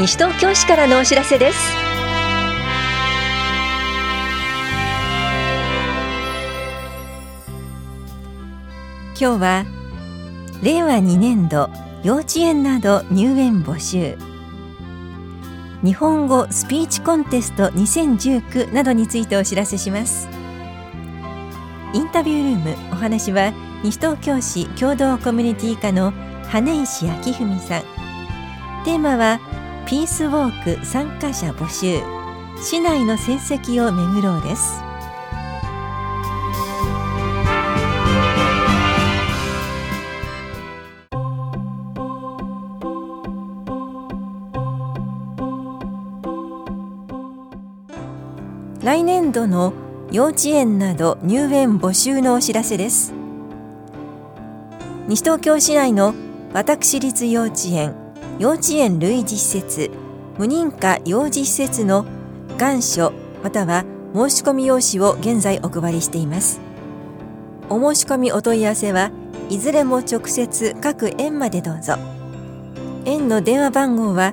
西東京市からのお知らせです。今日は令和2年度幼稚園など入園募集。日本語スピーチコンテスト2019などについてお知らせします。インタビュールームお話は西東京市共同コミュニティ課の羽石明文さん。テーマはピースウォーク参加者募集。市内の戦績を巡ろうです。来年度の幼稚園など入園募集のお知らせです。西東京市内の私立幼稚園幼稚園類似施設無認可幼児施設の願書または申し込み用紙を現在お配りしています。お申し込みお問い合わせはいずれも直接各園までどうぞ。園の電話番号は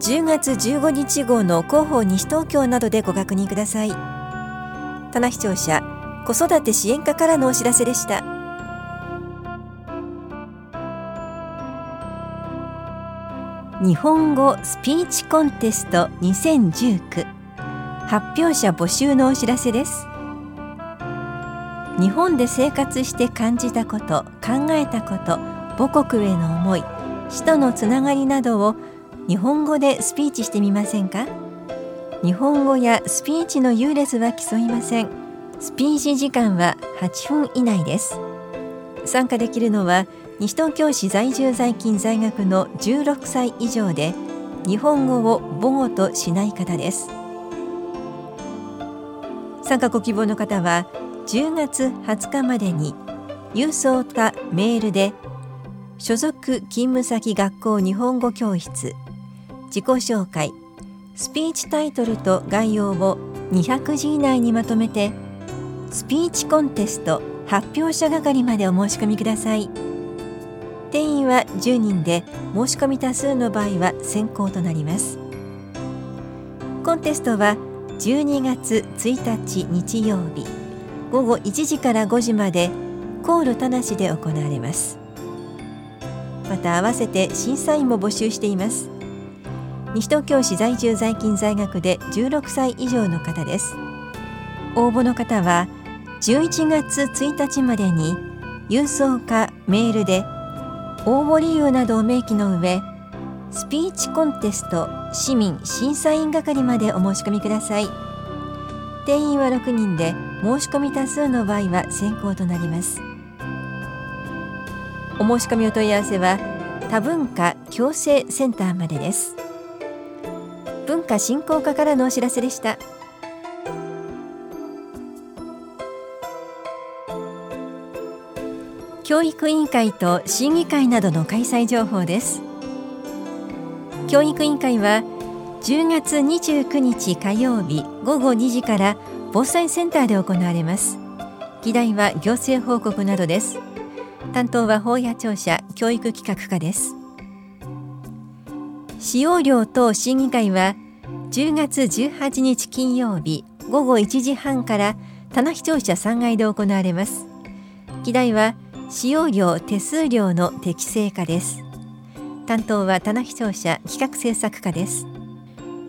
10月15日号の広報西東京などでご確認ください。棚視聴者子育て支援課からのお知らせでした。日本語スピーチコンテスト2019発表者募集のお知らせです。日本で生活して感じたこと考えたこと母国への思い死とのつながりなどを日本語でスピーチしてみませんか？日本語やスピーチの優劣は競いません。スピーチ時間は8分以内です。参加できるのは西東京市在住在勤在学の16歳以上で日本語を母語としない方です。参加ご希望の方は10月20日までに郵送かメールで所属勤務先学校日本語教室自己紹介スピーチタイトルと概要を200字以内にまとめてスピーチコンテスト発表者係までお申し込みください。定員は10人で申し込み多数の場合は先行となります。コンテストは12月1日日曜日午後1時から5時までコール田無で行われます。また合わせて審査員も募集しています。西東京市在住在勤在学で16歳以上の方です。応募の方は11月1日までに郵送かメールで応募理由などを明記の上スピーチコンテスト市民審査員係までお申し込みください。定員は6人で申し込み多数の場合は先行となります。お申し込みお問い合わせは多文化共生センターまでです。文化振興課からのお知らせでした。教育委員会と審議会などの開催情報です。教育委員会は10月29日火曜日午後2時から防災センターで行われます。議題は行政報告などです。担当は法や庁舎教育企画課です。使用料等審議会は10月18日金曜日午後1時半から棚視聴者3階で行われます。議題は使用料手数料の適正化です。担当は棚視聴者企画政策課です。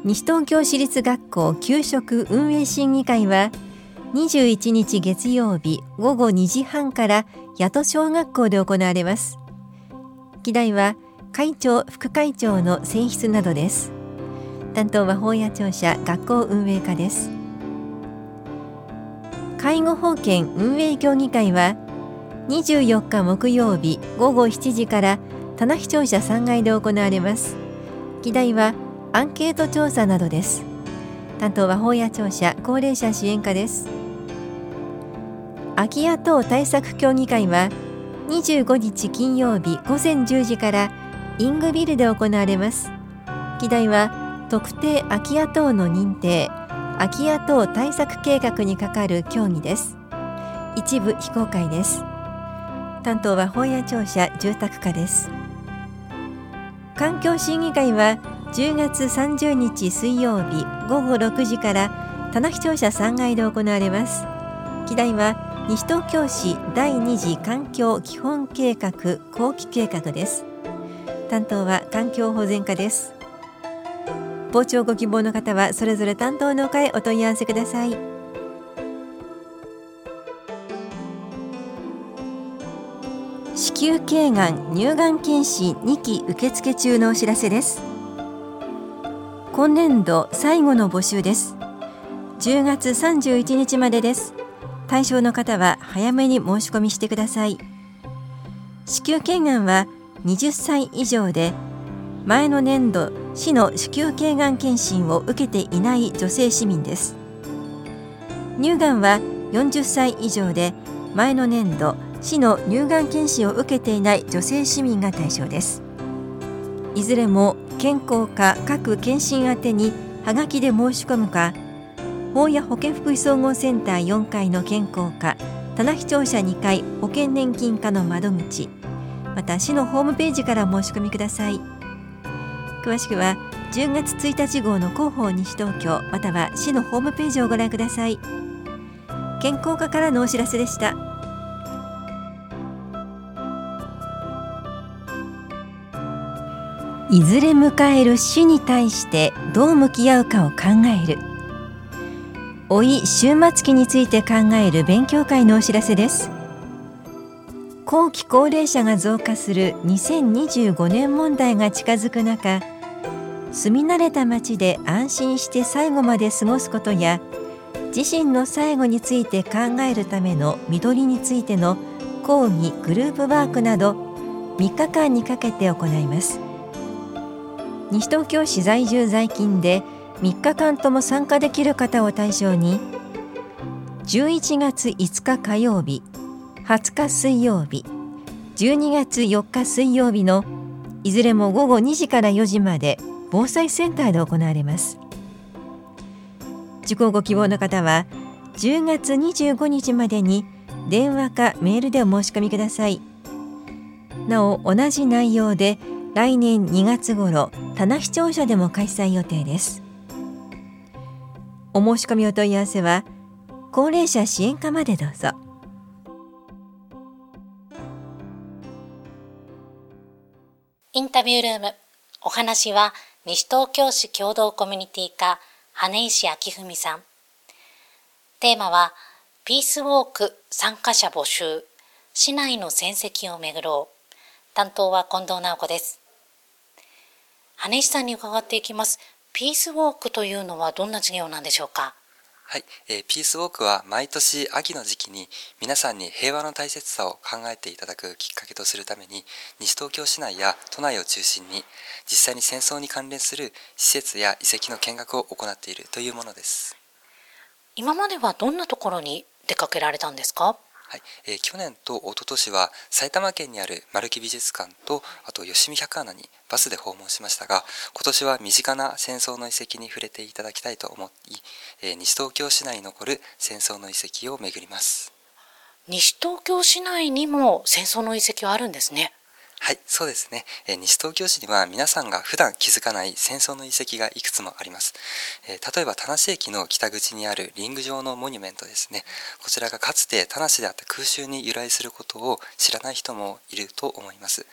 西東京市立学校給食運営審議会は21日月曜日午後2時半から八戸小学校で行われます。議題は会長副会長の選出などです。担当は法や庁舎学校運営課です。介護保険運営協議会は24日木曜日午後7時から棚視聴者3階で行われます。議題はアンケート調査などです。担当は法や庁舎高齢者支援課です。空き家等対策協議会は25日金曜日午前10時からイングビルで行われます。議題は特定空き家等の認定空き家等対策計画に係る協議です。一部非公開です。担当は本屋庁舎住宅課です。環境審議会は10月30日水曜日午後6時から棚視聴者3階で行われます。議題は西東京市第2次環境基本計画後期計画です。担当は環境保全課です。傍聴ご希望の方はそれぞれ担当の会お問い合わせください。子宮頸がん乳がん検診2期受付中のお知らせです。今年度最後の募集です。10月31日までです。対象の方は早めに申し込みしてください。子宮頸がんは20歳以上で前の年度市の子宮頸がん検診を受けていない女性市民です。乳がんは40歳以上で前の年度市の乳がん検診を受けていない女性市民が対象です。いずれも健康課各検診宛てにはがきで申し込むか法や保健福祉総合センター4階の健康課棚視聴者2階保険年金課の窓口また市のホームページから申し込みください。詳しくは10月1日号の広報西東京または市のホームページをご覧ください。健康課からのお知らせでした。いずれ迎える死に対してどう向き合うかを考える。老い終末期について考える勉強会のお知らせです。後期高齢者が増加する2025年問題が近づく中住み慣れた町で安心して最後まで過ごすことや自身の最後について考えるための緑についての講義グループワークなど3日間にかけて行います。西東京市在住在勤で3日間とも参加できる方を対象に11月5日火曜日20日水曜日12月4日水曜日のいずれも午後2時から4時まで防災センターで行われます受講ご希望の方は10月25日までに電話かメールでお申し込みください。なお同じ内容で来年2月頃棚視聴者でも開催予定です。お申し込みお問い合わせは高齢者支援課までどうぞ。インタビュールームお話は西東京市共同コミュニティ課羽石明文さん。テーマはピースウォーク参加者募集市内の戦績をめぐろう。担当は近藤直子です。羽石さんに伺っていきます。ピースウォークというのはどんな授業なんでしょうか？はい、えー、ピースウォークは毎年秋の時期に皆さんに平和の大切さを考えていただくきっかけとするために西東京市内や都内を中心に実際に戦争に関連する施設や遺跡の見学を行っているというものです。今まではどんなところに出かけられたんですか？はい。えー、去年と一昨年は埼玉県にある丸木美術館とあと吉見百穴にバスで訪問しましたが今年は身近な戦争の遺跡に触れていただきたいと思い、えー、西東京市内に残る戦争の遺跡を巡ります。西東京市内にも戦争の遺跡はあるんですね。はい、そうですね、え、西東京市には皆さんが普段気づかない戦争の遺跡がいくつもあります、え、例えば田無駅の北口にあるリング状のモニュメントですね。こちらがかつて田無であった空襲に由来することを知らない人もいると思います。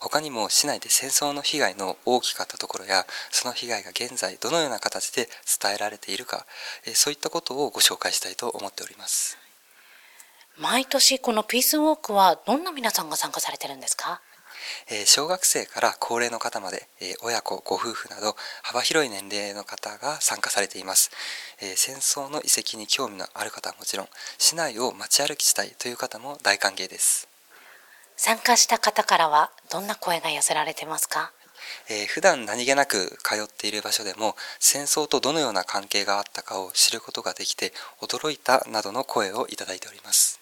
他にも市内で戦争の被害の大きかったところやその被害が現在どのような形で伝えられているか、え、そういったことをご紹介したいと思っております。毎年このピースウォークはどんな皆さんが参加されてるんですか？え小学生から高齢の方まで、え親子、ご夫婦など幅広い年齢の方が参加されています、え戦争の遺跡に興味のある方はもちろん市内を街歩きしたいという方も大歓迎です。参加した方からはどんな声が寄せられてますか？えー、普段何気なく通っている場所でも戦争とどのような関係があったかを知ることができて驚いたなどの声をいただいております。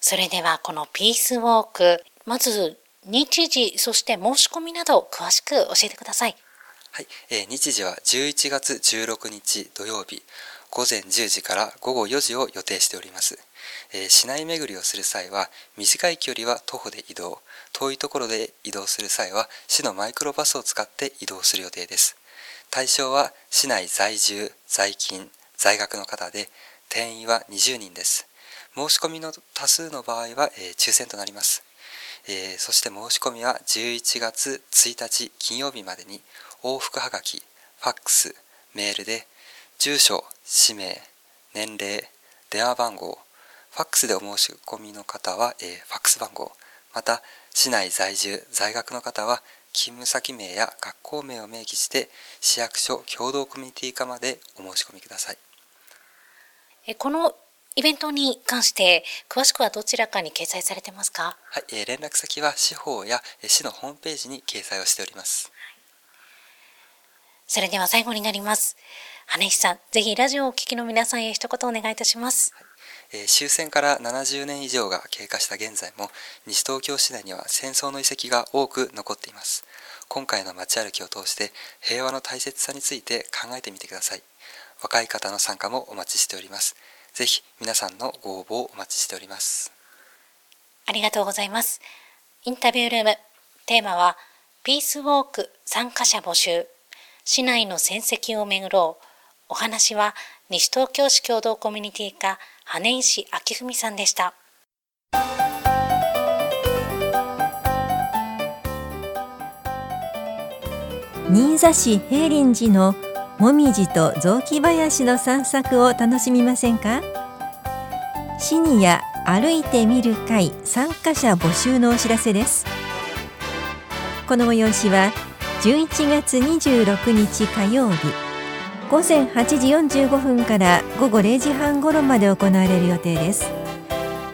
それではこのピースウォークまず日時、そして申し込みなど詳しく教えてください。はい、えー、日時は11月16日土曜日午前10時から午後4時を予定しております。えー、市内巡りをする際は短い距離は徒歩で移動。遠いところで移動する際は市のマイクロバスを使って移動する予定です。対象は市内在住在勤在学の方で定員は20人です。申し込みの多数の場合は、えー、抽選となります、えー、そして申し込みは11月1日金曜日までに往復はがきファックスメールで住所氏名年齢電話番号ファックスでお申し込みの方は、えー、ファックス番号、また市内在住、在学の方は勤務先名や学校名を明記して市役所共同コミュニティ課までお申し込みください。このイベントに関して詳しくはどちらかに掲載されてますか？はい、えー、連絡先は司法や市のホームページに掲載をしております。それでは最後になります。羽石さん、ぜひラジオをお聞きの皆さんへ一言お願いいたします。はいえー、終戦から70年以上が経過した現在も西東京市内には戦争の遺跡が多く残っています今回の街歩きを通して平和の大切さについて考えてみてください若い方の参加もお待ちしておりますぜひ皆さんのご応募をお待ちしております。ありがとうございます。インタビュールームテーマはピースウォーク参加者募集。市内の戦績をめぐろう。お話は西東京市共同コミュニティ課羽石明文さんでした。新座市平林寺のもみじと雑木林の散策を楽しみませんか？シニア歩いてみる会参加者募集のお知らせです。この催しは11月26日火曜日午前8時45分から午後0時半頃まで行われる予定です。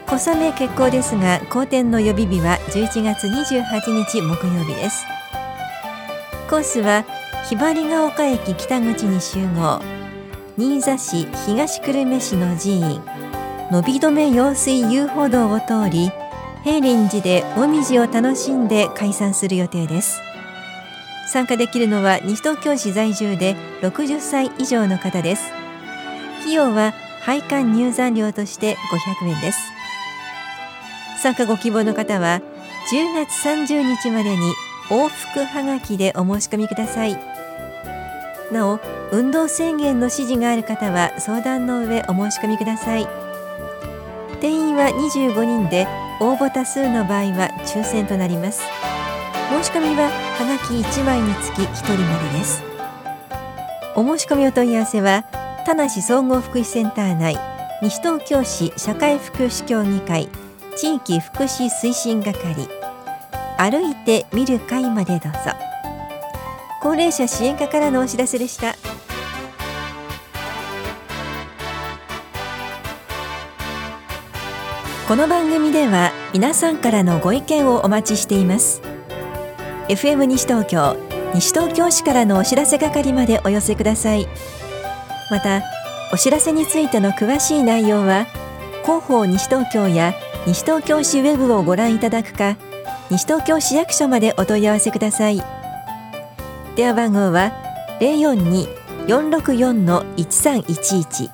小雨決行ですが好天の予備日は11月28日木曜日です。コースはひばりが丘駅北口に集合。新座市東久留米市の寺院。伸び止め用水遊歩道を通り平林寺でもみじを楽しんで解散する予定です。参加できるのは西東京市在住で60歳以上の方です。費用は配管入山料として500円です。参加ご希望の方は10月30日までに往復はがきでお申し込みください。なお運動制限の指示がある方は相談の上お申し込みください。定員は25人で応募多数の場合は抽選となります。申し込みははがき1枚につき1人までです。お申し込みお問い合わせは田梨総合福祉センター内西東京市社会福祉協議会地域福祉推進係。歩いて見る会までどうぞ。高齢者支援課からのお知らせでした。この番組では皆さんからのご意見をお待ちしています。FM 西東京西東京市からのお知らせ係までお寄せください。またお知らせについての詳しい内容は広報西東京や西東京市ウェブをご覧いただくか西東京市役所までお問い合わせください。電話番号は042-464-1311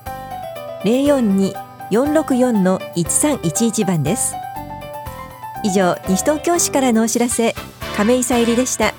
042-464-1311番です。以上西東京市からのお知らせ亀井さゆりでした。